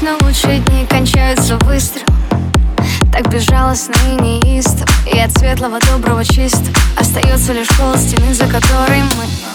Обычно лучшие дни кончаются быстро. Так безжалостно и неистово И от светлого, доброго, чистого Остается лишь холод стены, за которой мы.